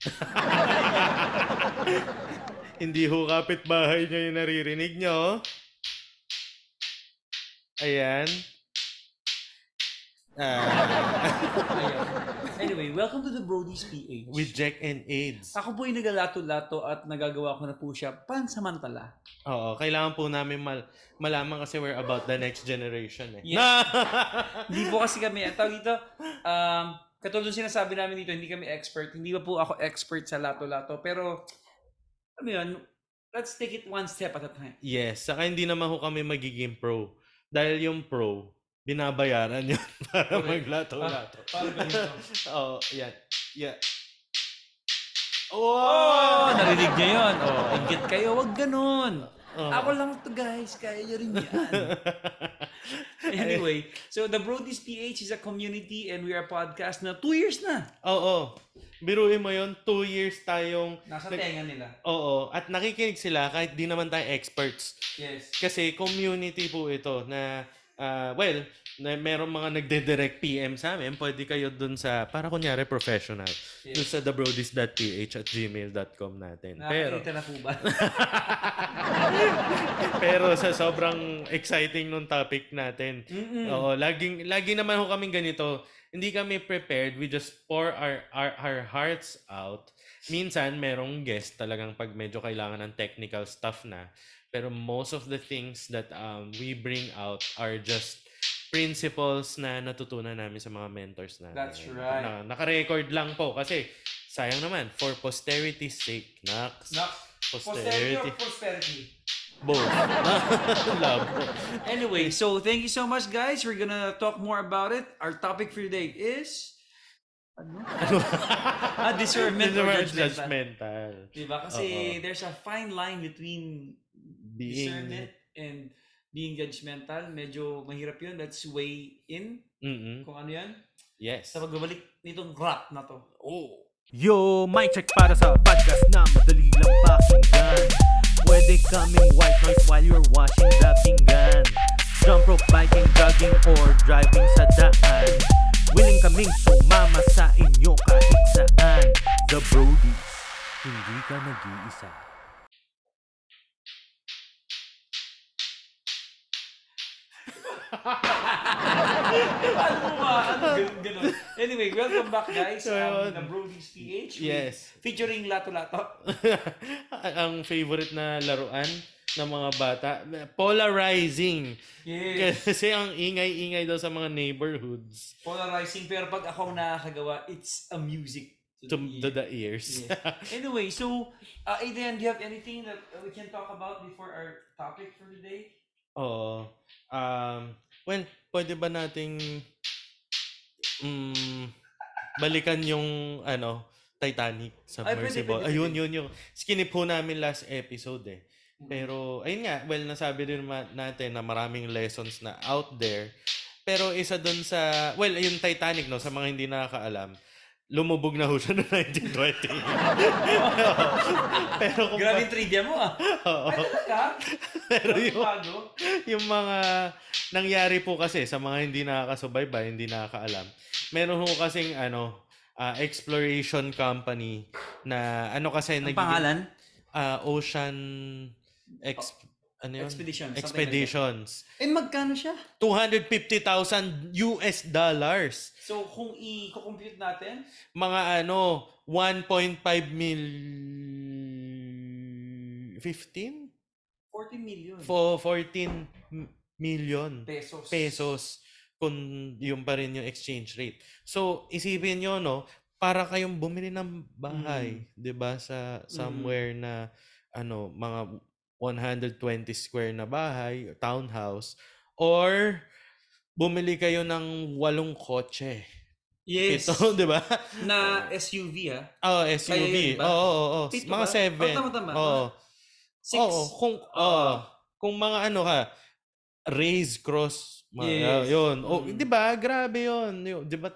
Hindi ho kapitbahay nyo yung naririnig nyo. Ayan. Ah, Ayan. Anyway, welcome to the Brody's PH. with Jack and AIDS. Ako po ay nagalato-lato at nagagawa ko na po siya pansamantala. Oo, kailangan po namin mal malaman kasi we're about the next generation eh. Yes. Na! Hindi po kasi kami, ang tawag dito, um, katulad ng sinasabi namin dito, hindi kami expert. Hindi ba po ako expert sa lato-lato. Pero, ano yun, let's take it one step at a time. yes, saka hindi naman ho kami magiging pro. Dahil yung pro, binabayaran yun para Correct. maglato-lato. Para ganito. Oo, yan. Yeah. Oh, narinig niya yun. Oh, ingit kayo, wag ganun. Oo. Ako lang to guys, kaya nyo rin yan. anyway, so the Brody's PH is a community and we are a podcast na two years na. Oo. Biruin mo yun, two years tayong... Nasa nag- tenga nila. Oo. At nakikinig sila kahit di naman tayo experts. Yes. Kasi community po ito na, ah, well, na merong mga nagde-direct PM sa amin. Pwede kayo dun sa, para kunyari professional. Dun yes. sa thebrodis.ph at gmail.com natin. Pero, na po ba? pero sa sobrang exciting nung topic natin, Mm-mm. Oo, laging lagi naman ho kaming ganito. Hindi kami prepared. We just pour our, our our hearts out. Minsan merong guest talagang pag medyo kailangan ng technical stuff na. Pero most of the things that um, we bring out are just principles na natutunan namin sa mga mentors namin. That's right. Na, naka-record lang po kasi sayang naman for posterity's sake. Nax. Nak, posterity or prosperity? Both. Love po. Anyway, so thank you so much guys. We're gonna talk more about it. Our topic for today is... Ano? ah, discernment or judgmental. judgmental. Diba? Kasi Oo. there's a fine line between Being discernment and being judgmental. Medyo mahirap yun. Let's weigh in Mm-mm. kung ano yan. Yes. Sa pagbabalik nitong rap na to. Oh. Yo, mic check para sa podcast na madali lang pakinggan Pwede kaming white noise while you're washing the pinggan Jump rope, biking, jogging, or driving sa daan Willing kaming sumama sa inyo kahit saan The Brodies, hindi ka nag-iisa ano mo ba? Ano ganun. Anyway, welcome back guys. Um, Ayun. the Brody's PH. Yes. Featuring Lato Lato. Ang favorite na laruan ng mga bata, polarizing. Yes. Kasi ang ingay-ingay daw sa mga neighborhoods Polarizing. Pero pag ako nakakagawa, it's a music to the to ear. the ears. Yes. Anyway, so, uh, Adrian, do you have anything that we can talk about before our topic for today? Oo. Um, well, pwede ba nating mm, balikan yung ano, Titanic Ay, pwede, submersible. pwede, Ayun, yun yung skinip po namin last episode eh. Pero, ayun nga, well, nasabi din natin na maraming lessons na out there. Pero isa dun sa, well, yung Titanic, no, sa mga hindi nakakaalam, lumubog na ho siya noong 1920. Pero kung Grabe yung trivia mo ah. Oo. Ay, talaga? Pero yung, bago? yung mga nangyari po kasi sa mga hindi nakakasubaybay, hindi nakakaalam. Meron ho kasing ano, ah, exploration company na ano kasi Ang nagiging- pangalan? ah, Ocean ex, ano yun? Expedition. something like that. Expeditions. Eh, magkano siya? 250,000 US dollars. So, kung i-compute natin, Mga ano, 1.5 mil 15? 40 million For 14 m- million pesos. pesos kung yung pa rin yung exchange rate. So, isipin nyo, no, para kayong bumili ng bahay, 'di ba sa somewhere na ano, mga 120 square na bahay, townhouse or bumili kayo ng walong kotse. Yes. Ito, 'di ba? Na SUV ah. Oh, Kaya SUV. Oo, oo, oo. Mga ba? seven. Oh, tama, tama. Oo. Six. Oo, kung oo, kung mga ano ka, raise cross, mga, Yes. yun. Oh, Mm. 'di ba? Grabe 'yun. 'Di ba?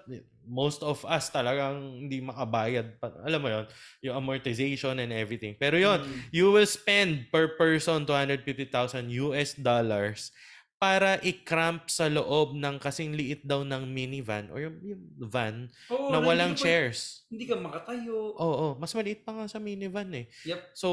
Most of us talagang hindi makabayad pa. Alam mo 'yon, yung amortization and everything. Pero 'yun, Mm. you will spend per person 250,000 US dollars para i-cramp sa loob ng kasing liit daw ng minivan or yung, yung van Oo, na hindi walang ka pa- chairs. Hindi ka makatayo. Oo, mas maliit pa nga sa minivan eh. Yep. So,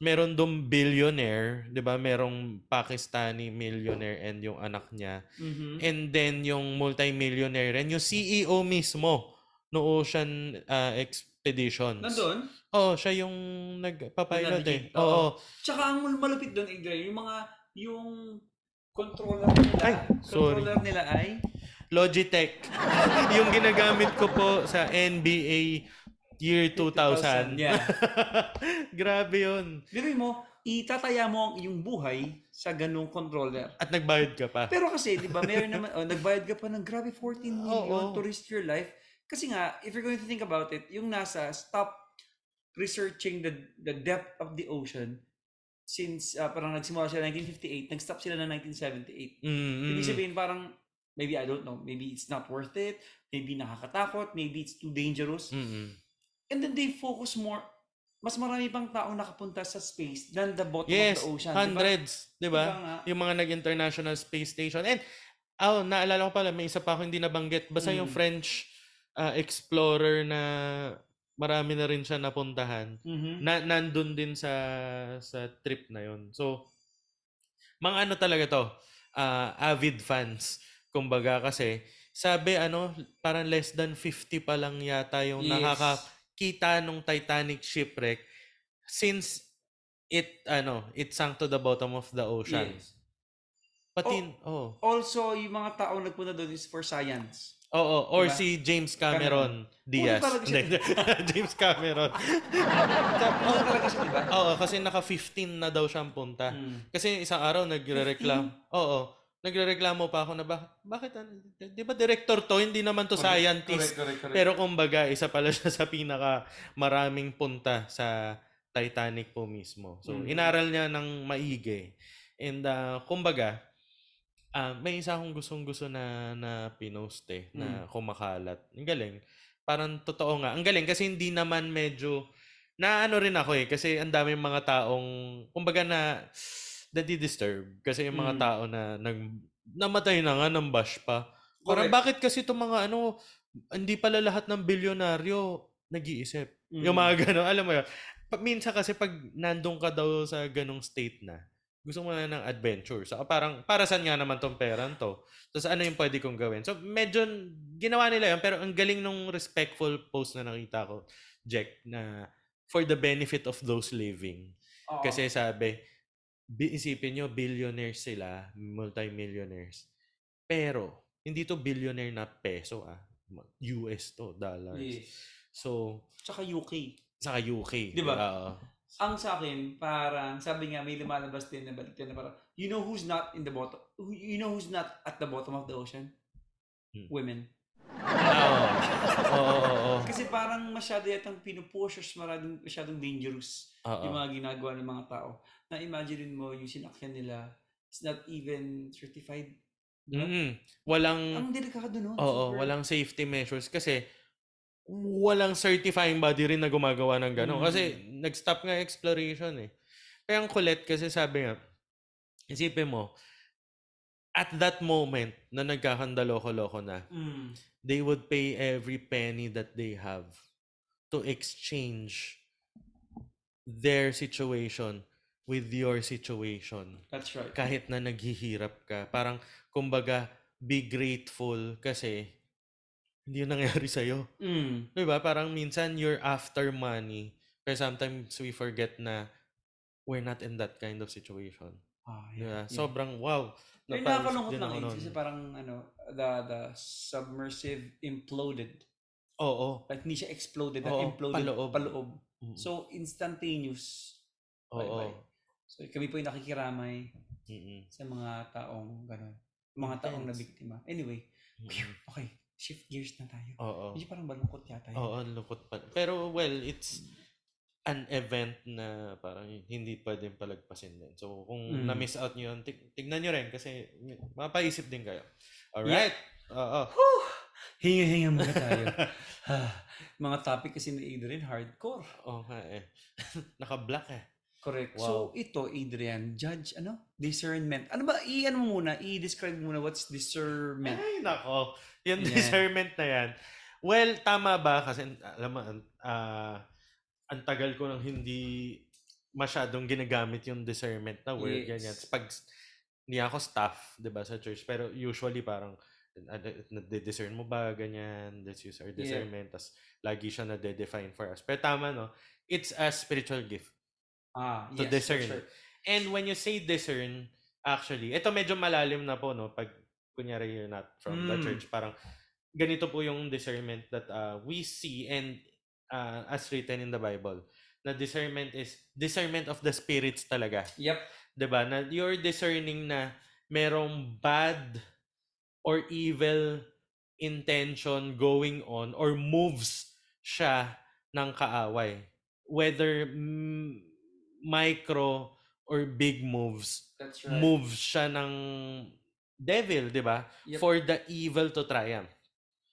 meron dong billionaire, 'di ba? Merong Pakistani millionaire and yung anak niya. Mhm. And then yung multi-millionaire and yung CEO mismo no Ocean uh, Expeditions. Nandun? Oo, siya yung nagpapilot eh. Oo. Tsaka ang malupit doon, Adrian, yung mga, yung controller nila, Ay, sorry. controller nila ay, Logitech. yung ginagamit ko po sa NBA year 2000. 2000, yeah. Grabe yun. Gawin mo, itataya mo ang iyong buhay sa ganung controller. At nagbayad ka pa. Pero kasi, di ba, meron naman, oh, nagbayad ka pa ng grabe 14 million Oo. to risk your life. Kasi nga, if you're going to think about it, yung NASA stop researching the the depth of the ocean since uh, parang nagsimula sila 1958, nag-stop sila ng 1978. Mm, Ibig sabihin parang, maybe I don't know, maybe it's not worth it, maybe nakakatakot, maybe it's too dangerous. Mm-mm. And then they focus more, mas marami pang taong nakapunta sa space than the bottom Yes, of the ocean. ba? hundreds, 'di ba? Diba? Yung mga nag-International Space Station. And oh, naalala ko pala may isa pa akong hindi nabanggit. Basta yung Mm. French uh, explorer na marami na rin siya napuntahan. Mhm. Na nandun din sa sa trip na 'yon. So mga ano talaga to, ah, avid fans. Kumbaga kasi sabi ano, parang less than 50 pa lang yata yung Yes. Nakakakita nung Titanic shipwreck since it ano, it sank to the bottom of the ocean. Yes. Pati oh. Also, yung mga taong nagpunta doon is for science. Oo, or Diba? si James Cameron, Diaz. talaga siya. Hindi, James Cameron. Ano talaga siya, di ba? Oo, kasi naka 15 na daw siyang punta. Mm. Kasi isang araw nagre-reklamo. Oo. Nagre-reklamo pa ako na ba, bakit di ba director to, hindi naman to scientist. Correct, correct, correct. Pero kumbaga, isa pala siya sa pinaka maraming punta sa Titanic po mismo. So, Mm. inaral niya ng maigi. And uh, kumbaga, ah, may isa akong gustong-gusto na na pinost eh, na kumakalat. Ang galing. Parang totoo nga. Ang galing kasi hindi naman medyo na ano rin ako eh kasi ang daming mga taong kumbaga na nadi-disturb kasi yung mga Mm. tao na nag namatay na nga ng bash pa. Parang Correct. bakit kasi itong mga ano, hindi pala lahat ng bilyonaryo nag-iisip. Mm. Yung mga gano'n, alam mo yun. Minsan kasi pag nandun ka daw sa ganong state na, gusto mo na ng adventure. So parang, para saan nga naman tong perang to? Tapos ano yung pwede kong gawin? So medyo ginawa nila yun, pero ang galing nung respectful post na nakita ko, Jack, na for the benefit of those living. Oo. Kasi sabi, bi- isipin nyo, billionaires sila, multi-millionaires. Pero, hindi to billionaire na peso ah. US to, dollars. Yes. So, Tsaka UK. saka UK. Di ba? Oo. Ang sa akin, parang, sabi nga, may lumalabas din na balik na parang, you know who's not in the bottom, you know who's not at the bottom of the ocean? Hmm. Women. Oo. Oo, oo. Kasi parang masyado yatang pinupush, masyadong, masyadong dangerous Oo. yung mga ginagawa ng mga tao. Na imagine mo yung sinakyan nila, it's not even certified. Mm. Walang, Ang delikado nun. oo, super. walang safety measures kasi walang certifying body rin na gumagawa ng gano'n. Mm. Kasi nag-stop nga exploration eh. Kaya ang kulit kasi sabi nga, isipin mo, at that moment na nagkakandaloko-loko na, Mm. they would pay every penny that they have to exchange their situation with your situation. That's right. Kahit na naghihirap ka. Parang, kumbaga, be grateful kasi hindi yun nangyari sa'yo. Mm. Di ba? Parang minsan you're after money. Pero sometimes we forget na we're not in that kind of situation. Ah, Di ba? yeah. Sobrang wow. Pero Napaisip nakakalungkot lang yun kasi parang ano, the the submersive imploded. Oo. Like hindi siya exploded, Oo, imploded paloob. paloob. Mm. So instantaneous. Oo. bye-bye. So kami po yung nakikiramay Mm-mm. sa mga taong gano'n. Mga taong Intense. nabiktima. Anyway, Mm-mm. okay. Shift gears na tayo. Oo. Medyo parang balungkot yata. yun. Oo, ang lungkot pa. Pero well, it's an event na parang hindi pwedeng palagpasin din. So kung Mm. na-miss out nyo yun, tig- tignan nyo rin kasi mapaisip din kayo. Alright? Oo. Hinga-hinga muna tayo. Ah, mga topic kasi ni Adrian, hardcore. Oo nga eh. Naka-black eh. Correct. Wow. So, ito, Adrian, judge, ano? Discernment. Ano ba, i-ano mo muna, i-describe mo muna what's discernment. Ay, nako. Yung Yan. discernment na yan. Well, tama ba? Kasi, alam mo, ah, ang tagal ko nang hindi masyadong ginagamit yung discernment na word. Yes. Ganyan. Pag, hindi ako staff, di ba, sa church. Pero usually, parang, na-discern mo ba, ganyan, let's use our Yeah. discernment. tas lagi siya na-define for us. Pero tama, no? It's a spiritual gift. Ah, To yes, discern. right. And when you say discern, actually, ito medyo malalim na po, no? Pag, kunyari, you're not from the Mm. church, parang, ganito po yung discernment that uh, we see and uh, as written in the Bible. Na discernment is discernment of the spirits talaga. Yep. 'Di ba? Na you're discerning na merong bad or evil intention going on or moves siya ng kaaway. Whether micro or big moves, That's right. moves siya ng devil, 'di ba? Yep. For the evil to triumph.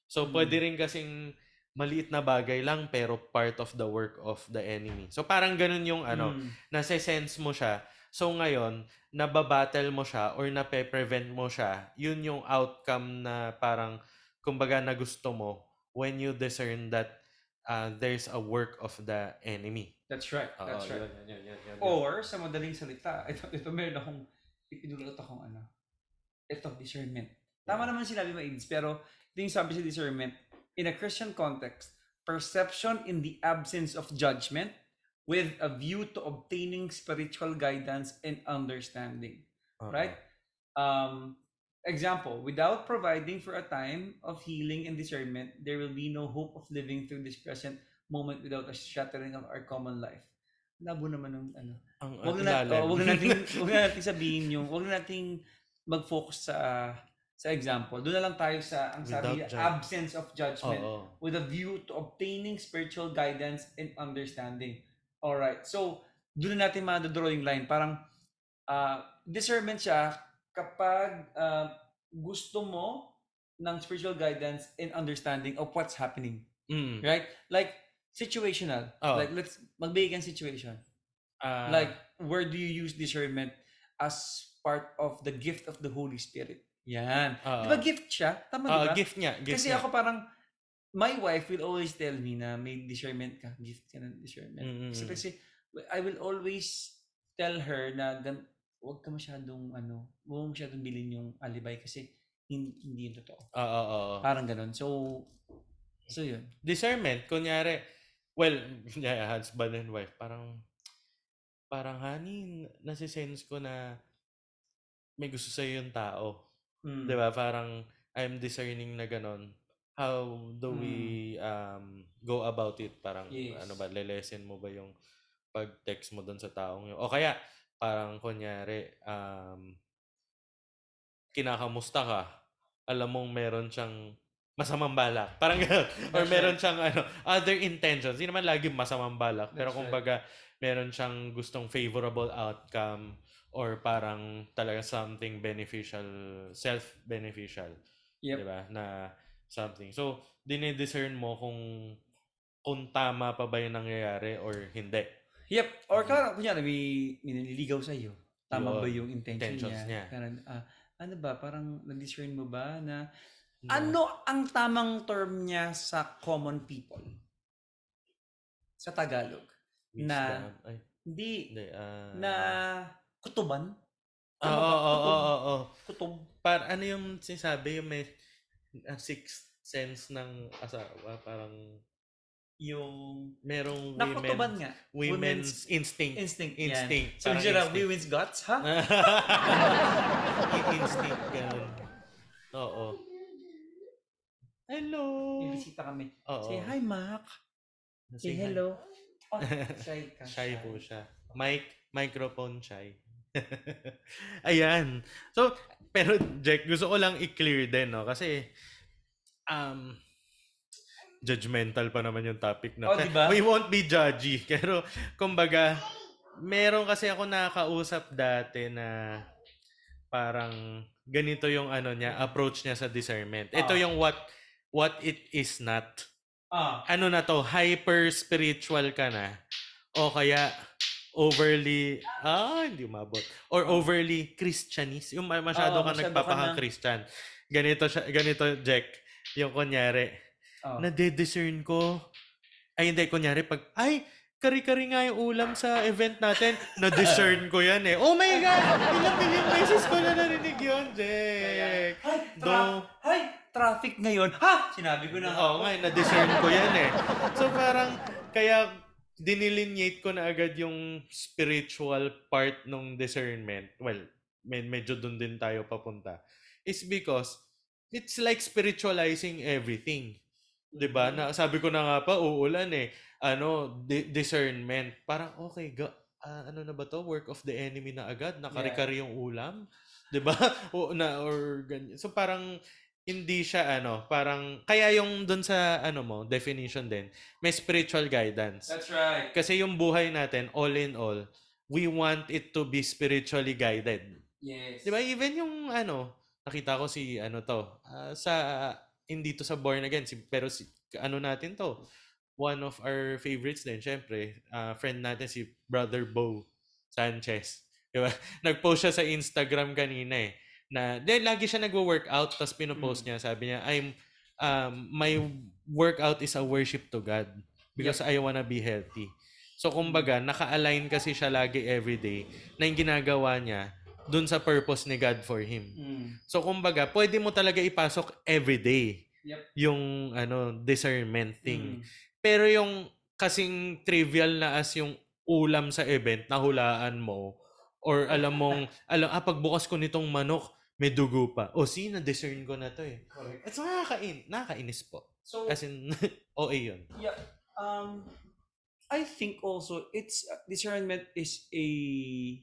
So Mm. pwede rin kasing maliit na bagay lang pero part of the work of the enemy. So parang ganun yung ano, Mm. nase-sense mo siya. So ngayon, nababattle mo siya or nape-prevent mo siya, yun yung outcome na parang, kumbaga na gusto mo when you discern that uh, there's a work of the enemy. That's right. Oo, That's right. yun, yun, yun, yun, yun. Or, sa madaling salita, ito, ito meron akong, ipinulot akong ano, ito, discernment. Tama Yeah. naman sinabi mo, Ids, pero ito yung sabi sa discernment, in a Christian context, perception in the absence of judgment with a view to obtaining spiritual guidance and understanding. Oo. right? Um, example, without providing for a time of healing and discernment, there will be no hope of living through this present moment without a shattering of our common life. Labo naman ng ano. Ang Wag na, oh, wag na natin wag na natin sabihin yung wag na natin mag-focus sa sa example. Doon na lang tayo sa ang sabi Without judge- absence of judgment Oo. with a view to obtaining spiritual guidance and understanding. All right. So, doon na natin ma-draw yung line. Parang uh, discernment siya kapag uh, gusto mo ng spiritual guidance and understanding of what's happening. Mm. Right? Like, situational. Like, let's magbigay situation. Ah, like, where do you use discernment as part of the gift of the Holy Spirit? Yan. Oo. Di ba gift siya? Tama, di ah, ba? gift niya. Gift Kasi niya. ako parang, my wife will always tell me na may discernment ka, gift ka ng discernment. Mm, mm, Kasi, mm. kasi I will always tell her na gan, wag ka masyadong ano, wag mo masyadong bilhin yung alibay kasi hindi, hindi yung totoo. Oo, oo, oo. Parang ganun. So, so yun. discernment, kunyari, well, yeah, husband and wife, parang, parang, honey, nasisense ko na may gusto sa'yo yung tao. Mm. Di ba? Parang, I'm discerning na ganon. How do we um, go about it? Parang, Yes. ano ba, lelesen mo ba yung pag-text mo doon sa taong yun? O kaya, parang, kunyari, um, kinakamusta ka, alam mong meron siyang masamang balak. Parang gano'n. Or meron siyang ano, other intentions. Hindi naman lagi masamang balak. Pero kumbaga, meron siyang gustong favorable outcome or parang talaga something beneficial, self-beneficial. Yep. Di ba? Na something. So, dinidiscern mo kung kung tama pa ba yung nangyayari or hindi. Yep. Or kaya, kunyari, may, may nililigaw sa iyo. Tama Yun. ba yung intention Intentions niya? niya. Parang, ah, ano ba, parang na-discern mo ba na Na- Ano ang tamang term niya sa common people? Sa Tagalog. na- Wisdom. Ay, Hindi hindi. ah, na kutuban? Oo, Ano oo, oo, oo, oo. Kutob. Par, ano yung sinasabi yung may uh, sixth sense ng asawa? Parang Yung merong nakutuban women, nga. women's instinct. Instinct. Instinct. Yan. So, Parang instinct. women's guts, ha? Yung instinct, ganun. Oo. Hello. May bisita kami. Oo. Say, hi, Mac. Say, Say hi. hello. Oh, shy ka. Shy po siya. Mic, microphone shy. Ayan. So, pero Jack, gusto ko lang i-clear din, no? Kasi, um, judgmental pa naman yung topic na. Oh, di ba? We won't be judgy. Pero, kumbaga, meron kasi ako nakausap dati na parang ganito yung ano niya, approach niya sa discernment. Ito Ah. yung what what it is not Ah. ano na to, hyper spiritual ka na o kaya overly, ah, hindi umabot. Or overly Christianist. Yung ma- masyado Oo, ka masyado ka nagpapakang na- Christian. Ganito, siya, ganito, Jack. Yung kunyari, Oh. nade-discern ko. Ay, hindi, kunyari, pag, ay, kari-kari nga yung ulam sa event natin, na-discern ko yan eh. Oh my God! Ilang million beses ko na narinig yun, Jack. Do- tra- hay, traffic ngayon. Ha! Sinabi ko na. Oo nga, eh, na-discern ko yan eh. So parang, kaya dinelineate ko na agad yung spiritual part ng discernment. Well, med- medyo dun din tayo papunta. Is because, it's like spiritualizing everything. 'Di ba? Na sabi ko na nga pa uulan eh. Ano, di- discernment. Parang okay, ga, ah, ano na ba to? Work of the enemy na agad, nakari-kari yung ulam. 'Di ba? O na or ganyan. So parang hindi siya ano, parang kaya yung doon sa ano mo, definition din, may spiritual guidance. That's right. Kasi yung buhay natin, all in all, we want it to be spiritually guided. Yes. Di ba? Even yung ano, nakita ko si ano to, ah, sa, hindi to sa Born Again, si, pero si, ano natin to, one of our favorites din, syempre, ah, friend natin si Brother Bo Sanchez. Di ba? Nag-post siya sa Instagram kanina eh, na, then lagi siya nagwo-workout, tapos pinopost niya, sabi niya, I'm, um, my workout is a worship to God because I wanna be healthy. So, kumbaga, naka-align kasi siya lagi everyday na yung ginagawa niya dun sa purpose ni God for him. Mm. So, kumbaga, pwede mo talaga ipasok everyday Yep. yung ano discernment thing. Mm. Pero yung kasing trivial na as yung ulam sa event, nahulaan mo, or alam mong, alam, ah, pagbukas ko nitong manok, may dugo pa. O, see, na-discern ko na to eh. Correct. It's nakakain, nakakainis po. So, As in, OA yun. yeah, um, I think also it's uh, discernment is a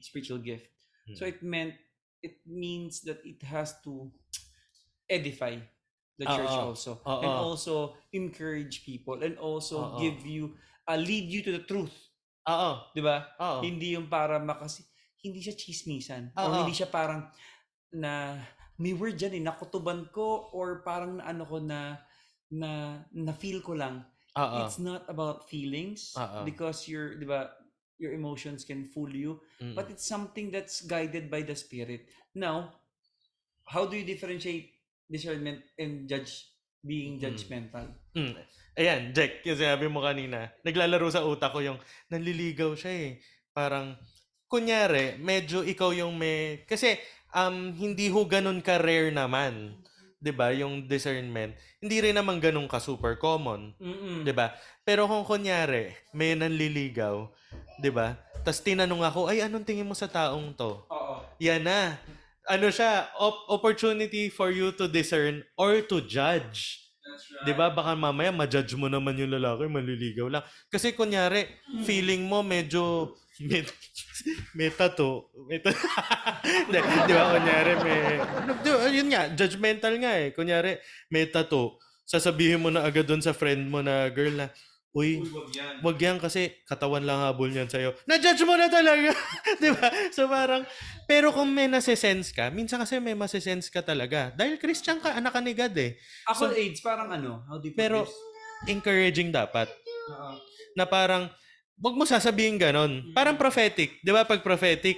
spiritual gift. So Hmm. it meant it means that it has to edify the church Oo. also Oo. and also encourage people and also Oo. give you uh, lead you to the truth, Oo. 'di ba? Hindi yung para makasi hindi siya chismisan Oo. hindi siya parang na may word dyan eh, nakutuban ko or parang ano ko na na na feel ko lang Oo. it's not about feelings Oo. because your 'di ba your emotions can fool you Mm. but it's something that's guided by the spirit now how do you differentiate discernment and judge being Mm. judgmental Mm. Ayan, Jack, yung sinabi mo kanina, naglalaro sa utak ko yung nanliligaw siya eh. Parang, kunyari, medyo ikaw yung may... Kasi, um, hindi ho ganun ka-rare naman. 'di ba yung discernment. Hindi rin naman ganun ka super common. mm 'di ba Pero kung kunyari, may nanliligaw, 'di ba Tapos tinanong ako, ay, anong tingin mo sa taong to? oo Yan na. Ano siya, op- opportunity for you to discern or to judge. Right 'Di ba? Baka mamaya ma-judge mo naman yung lalaki, maliligaw lang. Kasi kunyari, feeling mo medyo may, may tattoo. May ta- Hindi, Di ba? Kunyari may... Di ba, Yun nga, judgmental nga eh. Kunyari, may tattoo. Sasabihin mo na agad doon sa friend mo na girl na, Uy, wag yan wag yan kasi katawan lang habol niyan sa'yo. Na-judge mo na talaga. Di ba? So parang, pero kung may nasisense ka, minsan kasi may masisense ka talaga. Dahil Christian ka, anak ka ni God eh. ako AIDS parang ano how do you Pero, this? encouraging dapat. Oo. Na parang, wag mo sasabihin ganon. Parang prophetic. Di ba pag prophetic,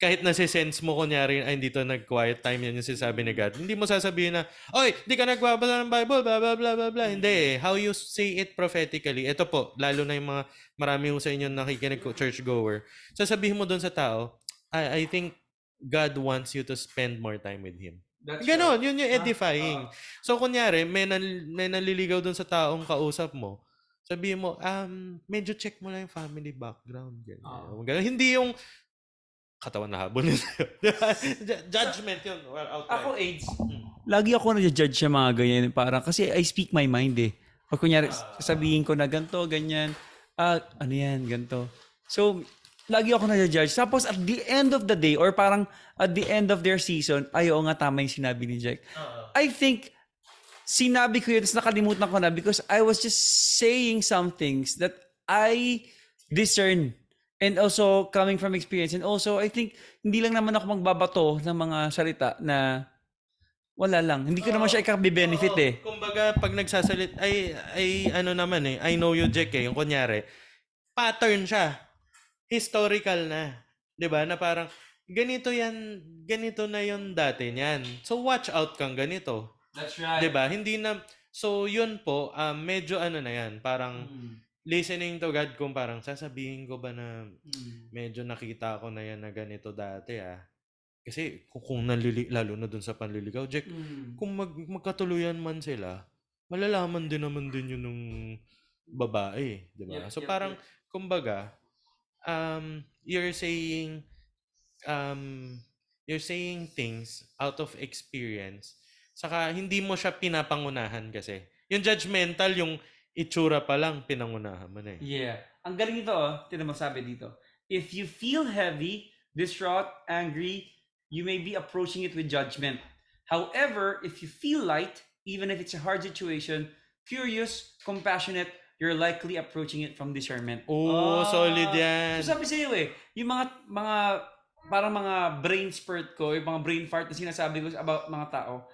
kahit nasisense mo kunyari, ay, dito nag-quiet time yan yung sinasabi ni God. Hindi mo sasabihin na, Oy, di ka nagbabasa ng Bible, blah, blah, blah, blah, blah. Hindi eh. How you say it prophetically. Ito po, lalo na yung mga, marami yung sa inyo nakikinig ko, churchgoer. Sasabihin mo doon sa tao, I, I think God wants you to spend more time with Him. That's Ganon, right. yun yung Ah, edifying. So, kunyari, may, nal- may naliligaw dun sa taong kausap mo, sabihin mo, um, medyo check mo lang yung family background. Ganyan. Oo. Ganun. Hindi yung katawan na habol sa'yo. Ju- Judgment yun. Well, outright. Ako AIDS, Hmm. lagi ako na-judge sa mga ganyan. Parang, kasi I speak my mind eh. Pag kunyari, sabihin ko na ganto, ganyan, ah, ano yan, ganto. So, lagi ako na-judge. Tapos at the end of the day, or parang at the end of their season, ay, oo nga, tama yung sinabi ni Jack. I think, sinabi ko yun, tapos nakalimutan ko na because I was just saying some things that I discern and also coming from experience and also I think hindi lang naman ako magbabato ng mga salita na wala lang. Hindi ko naman siya ikabe-benefit Oo. eh. Kumbaga, pag nagsasalit, ay, ay, ano naman eh, I know you, Jack eh, yung kunyari, pattern siya. historical na. 'Di ba? Na parang ganito yan, ganito na yon dati niyan. So watch out kang ganito. That's right. 'Di ba? Hindi na so yun po, um, medyo ano na yan, parang Mm. Listening to God kung parang sasabihin ko ba na Mm. medyo nakita ko na yan na ganito dati ah. Kasi kung, kung nalili, lalo na dun sa panliligaw, Jack, Mm. kung mag, magkatuluyan man sila, malalaman din naman din yun ng babae, di ba? Yep, so yep, parang, yep. kumbaga, um, you're saying, um, you're saying things out of experience, saka hindi mo siya pinapangunahan kasi. Yung judgmental, yung itsura pa lang, pinangunahan mo na eh. Yeah. Ang galing ito, oh. Tignan mo sabi dito. If you feel heavy, distraught, angry, you may be approaching it with judgment. However, if you feel light, even if it's a hard situation, curious, compassionate, you're likely approaching it from discernment. Oo, Ah. solid yan. So sabi sa iyo eh, yung mga mga parang mga brain spurt ko, yung mga brain fart na sinasabi ko about mga tao,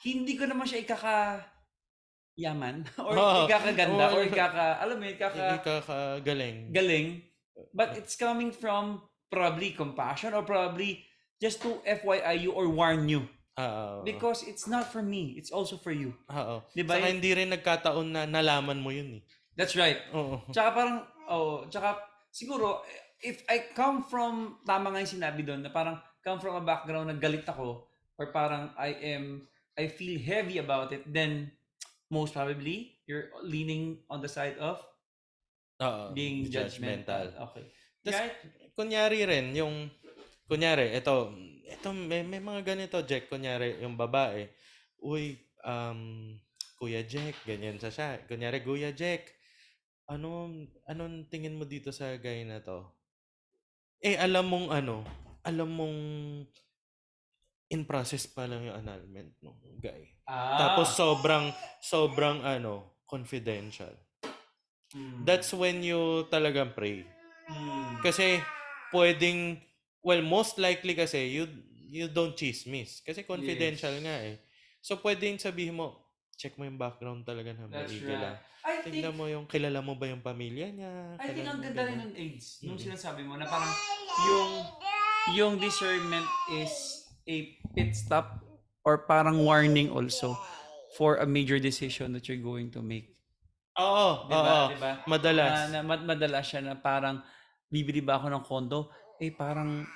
hindi ko naman siya ikaka yaman or Oo. ikakaganda Oo. or ikaka alam mo ikaka Ikakagaling. galing but it's coming from probably compassion or probably just to FYI you or warn you Oo. because it's not for me it's also for you Oo. Di ba Saka hindi rin nagkataon na nalaman mo yun eh. that's right Oo. Tsaka parang, oh, tsaka siguro, if I come from, tama nga yung sinabi doon, na parang come from a background na galit ako, or parang I am, I feel heavy about it, then most probably, you're leaning on the side of Oo. being judgmental. Okay. Tas, Right? kunyari rin, yung, kunyari, ito, ito, may, may mga ganito, Jack, kunyari, yung babae, uy, um, Kuya Jack, ganyan sa siya. Kunyari, Kuya Jack, anong, anong tingin mo dito sa guy na to? Eh, alam mong ano, alam mong in process pa lang yung annulment ng guy. Ah. Tapos sobrang, sobrang ano, confidential. Mm. That's when you talagang pray. Mm. Kasi pwedeng well most likely kasi you you don't chismis kasi confidential Yes. nga eh. So pwedeng sabihin mo check mo yung background talaga ng maigi lang. right. I think, Tingnan mo yung kilala mo ba yung pamilya niya? I think ang ganda rin ng AIDS. Nung Mm. sinasabi mo na parang yung yung discernment is a pit stop or parang warning also for a major decision that you're going to make. Oo, Di ba? oo. Di ba? Madalas. Na, na, mad- madalas siya na parang bibili ba ako ng kondo? Eh parang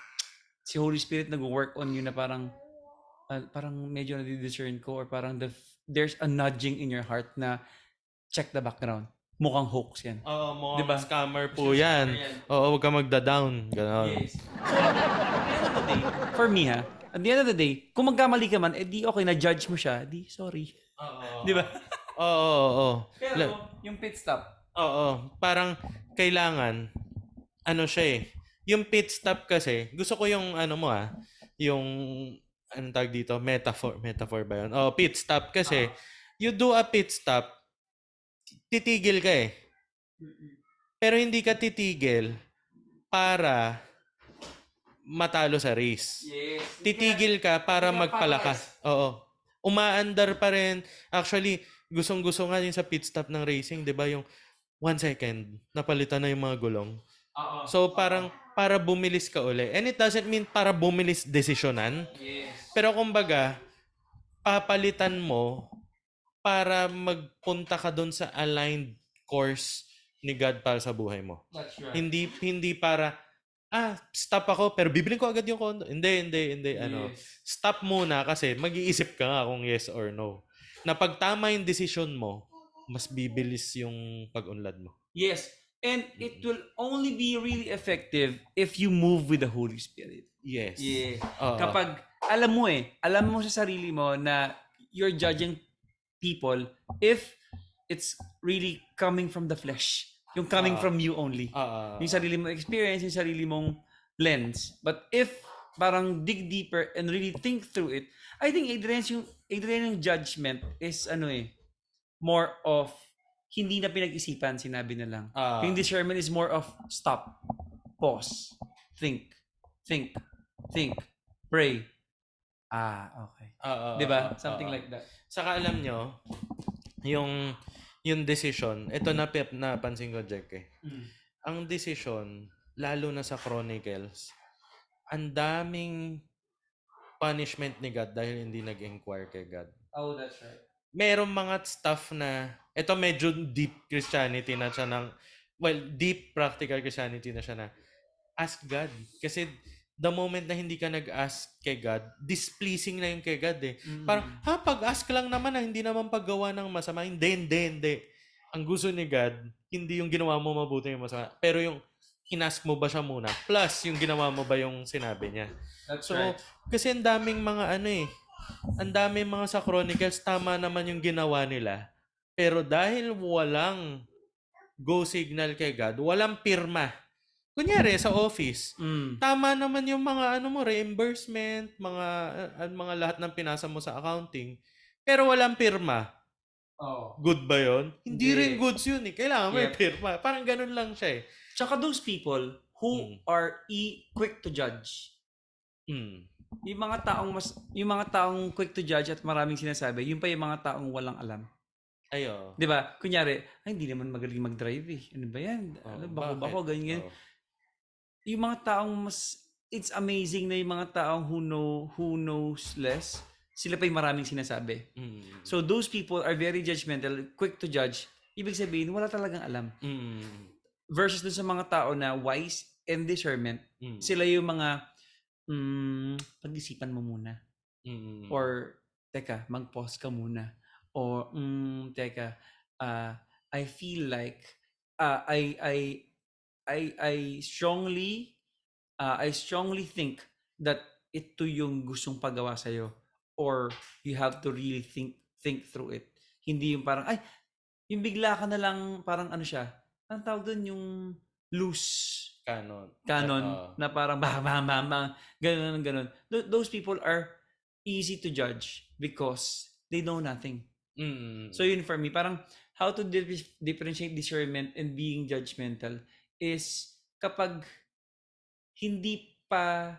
si Holy Spirit nag-work on you na parang ah, parang medyo nadi-discern ko or parang the, there's a nudging in your heart na check the background. Mukhang hoax yan. Oo, mga Di ba? scammer po yan. Oo, huwag ka magda-down. Ganon. Yes. For me ha, at the end of the day, kung magkamali ka man, eh di okay, na-judge mo siya, di sorry. Oo. Di ba? Oo, oo, oo. Pero, La- yung pit stop, Oo, parang kailangan ano siya eh. Yung pit stop kasi, gusto ko yung ano mo ah, yung anong tawag dito, metaphor, metaphor ba yun? Oh, pit stop kasi you do a pit stop, titigil ka eh. Pero hindi ka titigil para matalo sa race. yes. Titigil ka para magpalakas. Oo. Umaandar pa rin. Actually, gustong-gusto nga yung sa pit stop ng racing, 'di ba? Yung one second, napalitan na yung mga gulong. Oo. So parang para bumilis ka uli. And it doesn't mean para bumilis desisyonan. Yes. Pero kumbaga, papalitan mo para magpunta ka doon sa aligned course ni God para sa buhay mo. That's right. Hindi hindi para ah, stop ako pero bibilin ko agad yung condo. Hindi, hindi, hindi ano. Yes. Stop muna kasi mag-iisip ka nga kung yes or no. Na pag tama yung decision mo, mas bibilis yung pag-unlad mo. Yes. And it will only be really effective if you move with the Holy Spirit. Yes. Yeah. Oo. Kapag alam mo eh, alam mo sa sarili mo na you're judging people if it's really coming from the flesh. Yung coming Ah. from you only. Oo. yung sarili mong experience, yung sarili mong lens. But if parang dig deeper and really think through it, I think Adrian's yung, Adrian yung judgment is ano eh, more of hindi na pinag-isipan, sinabi na lang. Ah. Yung discernment is more of stop, pause, think, think, think, pray. Ah, okay. Oo, 'Di ba? Something oo. like that. Saka alam nyo, yung yung decision, ito na napansin ko, Jack eh. Mm. Ang decision, lalo na sa Chronicles, ang daming punishment ni God dahil hindi nag-inquire kay God. Oh, that's right. Merong mga stuff na, ito medyo deep Christianity na siya ng, well, deep practical Christianity na siya na, ask God. Kasi the moment na hindi ka nag-ask kay God, displeasing na yung kay God eh. Mm. Parang, ha, pag-ask lang naman na hindi naman paggawa ng masama. Hindi, hindi, hindi. Ang gusto ni God, hindi yung ginawa mo mabuti yung masama. Pero yung inask mo ba siya muna? Plus, yung ginawa mo ba yung sinabi niya? that's So, right. kasi ang daming mga ano eh, ang daming mga sa Chronicles, tama naman yung ginawa nila. Pero dahil walang go signal kay God, walang pirma. Kunyari, sa office, Mm. tama naman yung mga ano mo, reimbursement, mga uh, mga lahat ng pinasa mo sa accounting. Pero walang pirma. Oh. Good ba yon? Hindi Hindi. rin goods yun eh. Kailangan may Yep. pirma. Parang ganun lang siya eh. Tsaka those people who Mm. are e quick to judge. Mm. Yung mga taong mas yung mga taong quick to judge at maraming sinasabi, yun pa yung mga taong walang alam. Ayo. 'Di ba? Kunyari, ay hindi naman magaling mag-drive eh. Ano ba 'yan? Ano bako bako ganyan. Oh. Yung mga taong mas it's amazing na yung mga taong who know who knows less, sila pa yung maraming sinasabi. Mm. So those people are very judgmental, quick to judge. Ibig sabihin, wala talagang alam. Mm. Versus dun sa mga tao na wise and discernment, Mm. sila yung mga mm, pag-isipan mo muna. Mm. Or, teka, mag-pause ka muna. Or, mm, teka, uh, I feel like, uh, I, I, I, I strongly, uh, I strongly think that ito yung gustong pagawa sa'yo. Or, you have to really think, think through it. Hindi yung parang, ay, yung bigla ka na lang, parang ano siya, ang tawag doon yung loose canon. canon Oo. na parang bang bang bang bang ganun ganun. Th- those people are easy to judge because they know nothing. Mm. So yun for me, parang how to dif- differentiate discernment and being judgmental is kapag hindi pa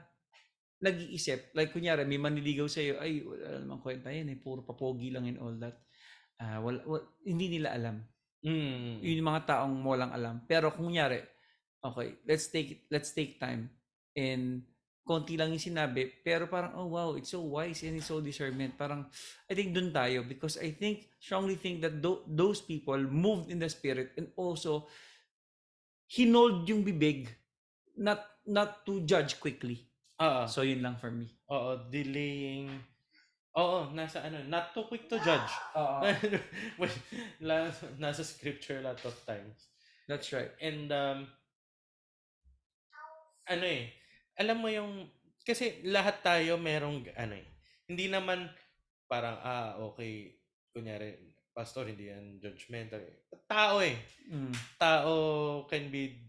nag-iisip, like kunyari may manliligaw sa'yo, ay wala namang kwenta yan eh, puro papogi lang and all that. Ah, wala, wala- hindi nila alam Mm. yun yung mga taong walang alam. Pero kung kunyari, okay, let's take it- let's take time and konti lang yung sinabi, pero parang, oh wow, it's so wise and it's so discernment. Parang, I think dun tayo because I think, strongly think that tho- those people moved in the spirit and also hinold yung bibig not not to judge quickly. Oo. So yun lang for me. Oo, delaying. Oo, nasa ano, not too quick to judge. La- nasa scripture a lot of times. That's right. And um ano eh, alam mo yung kasi lahat tayo merong ano eh. Hindi naman parang ah okay, kunyari pastor hindi yan judgmental. Tao eh. Mm. Tao can be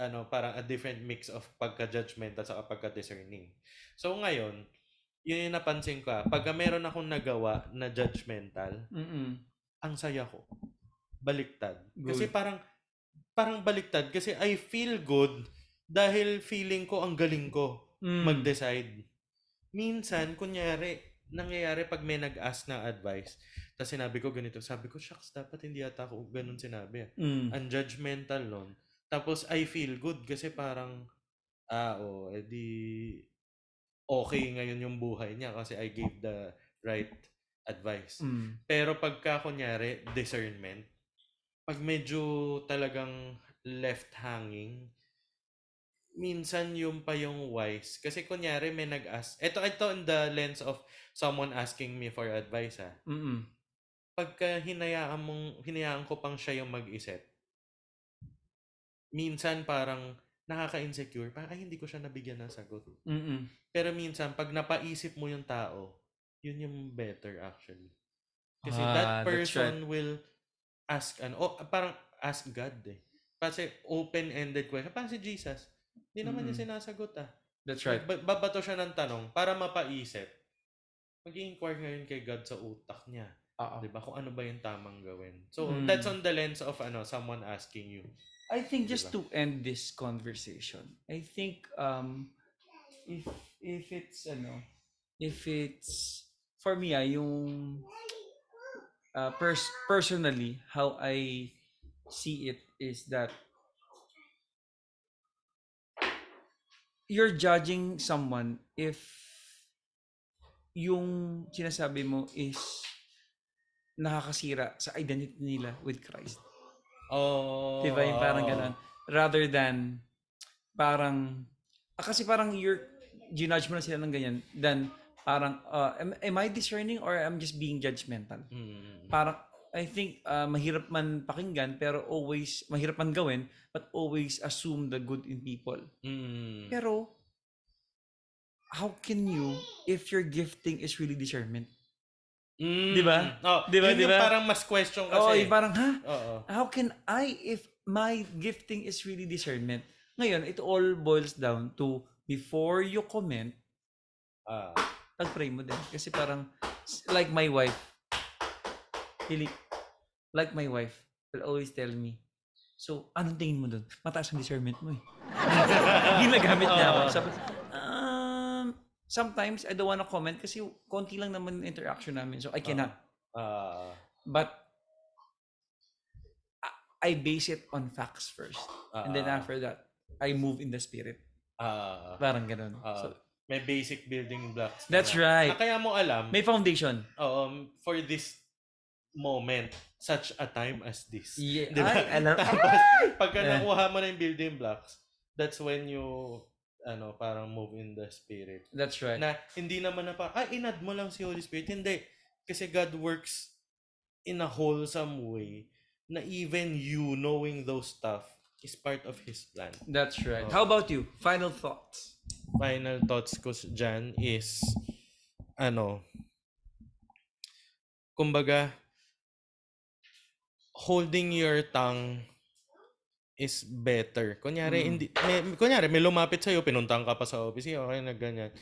ano parang a different mix of pagka-judgmental sa pagka-discerning. So ngayon, yun yung napansin ko. ah. Pagka meron akong nagawa na judgmental, Mm-mm. ang saya ko. Baliktad. Kasi Good. parang parang baliktad kasi I feel good dahil feeling ko ang galing ko Mm. mag-decide. Minsan, kunyari, nangyayari pag may nag-ask ng advice, tapos sinabi ko ganito, sabi ko, shucks, dapat hindi ata ako ganun sinabi. ah." Mm. Ang judgmental nun. Tapos I feel good kasi parang, ah, oh, edi okay ngayon yung buhay niya kasi I gave the right advice. Mm. Pero pagka kunyari, discernment, pag medyo talagang left hanging, minsan yung pa yung wise. Kasi kunyari may nag-ask. Ito, ito in the lens of someone asking me for advice ha. Mm-mm. Pagka hinayaan mong, hinayaan ko pang siya yung mag-isip, minsan parang nakaka-insecure. Parang, ay, hindi ko siya nabigyan ng sagot. Mm-mm. Pero minsan, pag napaisip mo yung tao, yun yung better actually. Kasi Ah, that person will ask, ano, oh, parang ask God eh. Kasi open-ended question. Parang si Jesus. Hindi naman niya Mm-mm. sinasagot ah. That's right. Ba- babato siya ng tanong para mapaisip. Mag-inquire ngayon kay God sa utak niya. Oo. 'Di ba? Kung ano ba yung tamang gawin. So, Mm. that's on the lens of ano, someone asking you. I think just Diba? to end this conversation, I think um if if it's ano, if it's for me ah yung uh, pers- personally how I see it is that you're judging someone if yung sinasabi mo is nakakasira sa identity nila with Christ. Oh. Di ba? Yung parang ganun. Rather than, parang, ah, kasi parang you're, ginudge mo na sila ng ganyan, then parang, uh, am, am I discerning or I'm just being judgmental? Mm. Parang, I think, uh, mahirap man pakinggan, pero always, mahirap man gawin, but always assume the good in people. Mm. Pero, how can you, if your gifting is really discernment? Mm. Di ba? Oh, Di ba, di yung ba? parang mas question kasi. Yung parang, ha? Oo. how can I, if my gifting is really discernment? Ngayon, it all boils down to, before you comment, Ah. pag-pray mo din. Kasi parang, like my wife, Hili, like my wife, will always tell me, so, anong tingin mo dun? Mataas ang discernment mo eh. Ginagamit niya ako. Sabi, um, sometimes, I don't wanna comment kasi konti lang naman interaction namin. So, I cannot. Ah. But, I- I base it on facts first. And then Ah. after that, I move in the spirit. Ah. Parang ganun. Ah. So, may basic building blocks. That's na- right. Na kaya mo alam, may foundation. um, for this moment, such a time as this. Yeah. Di ba? Ay, alam- Tapos, pagka Eh. nakuha mo na yung building blocks, that's when you, ano, parang move in the spirit. That's right. Na hindi naman na pa, ah, inad mo lang si Holy Spirit. Hindi. Kasi God works in a wholesome way na even you knowing those stuff is part of His plan. That's right. Oh. How about you? Final thoughts. Final thoughts ko dyan is, ano, kumbaga, holding your tongue is better. Kunyari, Mm. hindi, may, kunyari, may lumapit sa'yo, pinuntahan ka pa sa office, okay na ganyan.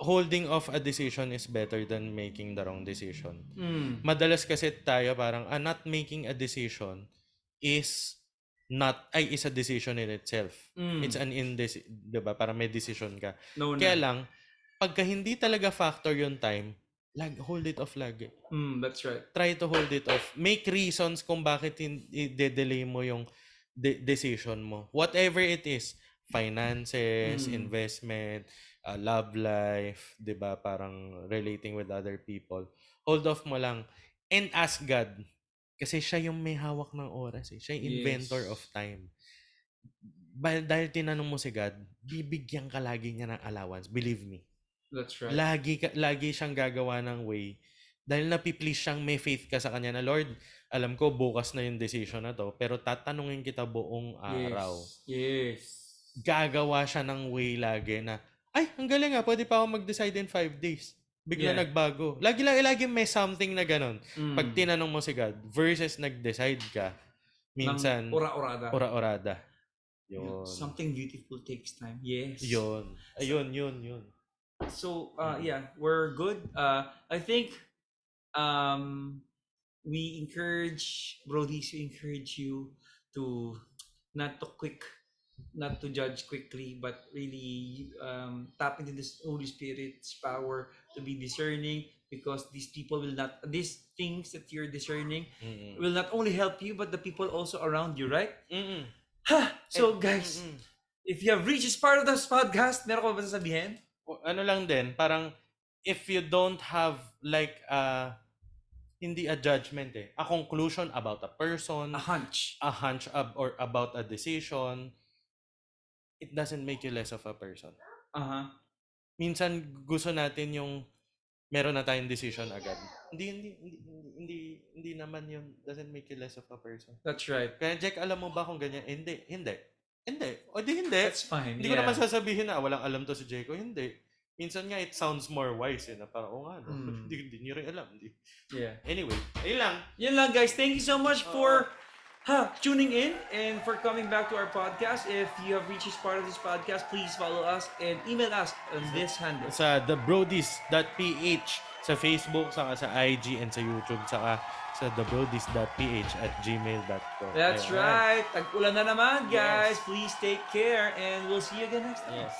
Holding off a decision is better than making the wrong decision. Mm. Madalas kasi tayo parang, ah, not making a decision is not, ay, is a decision in itself. Mm. It's an indec, di ba? Para may decision ka. no, no. Kaya lang, pagka hindi talaga factor yung time, lag, hold it off lagi. Mm, that's right. Try to hold it off. Make reasons kung bakit i-delay mo yung de- decision mo. Whatever it is, finances, Mm. investment, uh, love life, 'di ba? Parang relating with other people. Hold off mo lang and ask God kasi siya yung may hawak ng oras eh. Siya yung inventor Yes. of time. Ba- dahil tinanong mo si God, bibigyan ka lagi niya ng allowance. Believe me. That's right. Lagi, ka, lagi siyang gagawa ng way. Dahil napiplease siyang may faith ka sa kanya na, Lord, alam ko bukas na yung decision na to, pero tatanungin kita buong araw. Yes. Gagawa siya ng way lagi na, ay, ang galing nga, pwede pa ako mag-decide in five days. Bigla Yeah. nagbago. Lagi lang, lagi may something na ganon. Mm. Pag tinanong mo si God, versus nag-decide ka, minsan, Ng ora-orada. ora-orada. Yun. Something beautiful takes time. Yes. Yun. Ayun, yun, yun. So, uh, yeah, we're good. Uh, I think um, we encourage, Brodies, we encourage you to not to quick, not to judge quickly, but really um, tap into this Holy Spirit's power to be discerning because these people will not, these things that you're discerning Mm-mm. will not only help you, but the people also around you, right? Mm-mm. Ha! So, Eh, guys, mm-mm. if you have reached this part of this podcast, meron ka ba sasabihin? Ano lang din, parang if you don't have like uh hindi a judgment eh, a conclusion about a person, A hunch. a hunch ab- or about a decision, it doesn't make you less of a person. Uh-huh. Minsan gusto natin yung meron na tayong decision agad. Hindi hindi hindi hindi, hindi naman yun doesn't make you less of a person. That's right. Kaya Jack, alam mo ba kung ganyan? Hindi, hindi. Hindi. O di hindi. That's fine. Hindi ko naman sasabihin na walang alam to si Jeko. Hindi. Minsan nga it sounds more wise eh, na parang, oo nga, no? Mm. Hindi, hindi nyo rin alam. Hindi. Yeah. Anyway, ayun lang. Yun lang guys. Thank you so much for ha, tuning in and for coming back to our podcast. If you have reached this part of this podcast, please follow us and email us on this handle. Sa thebrodies.ph sa Facebook, saka sa IG and sa YouTube, saka sa thebrodies.ph at gmail.com. That's Ayan. right. Tag-ulan na naman guys. Yes. Please take care and we'll see you again next time. Yes.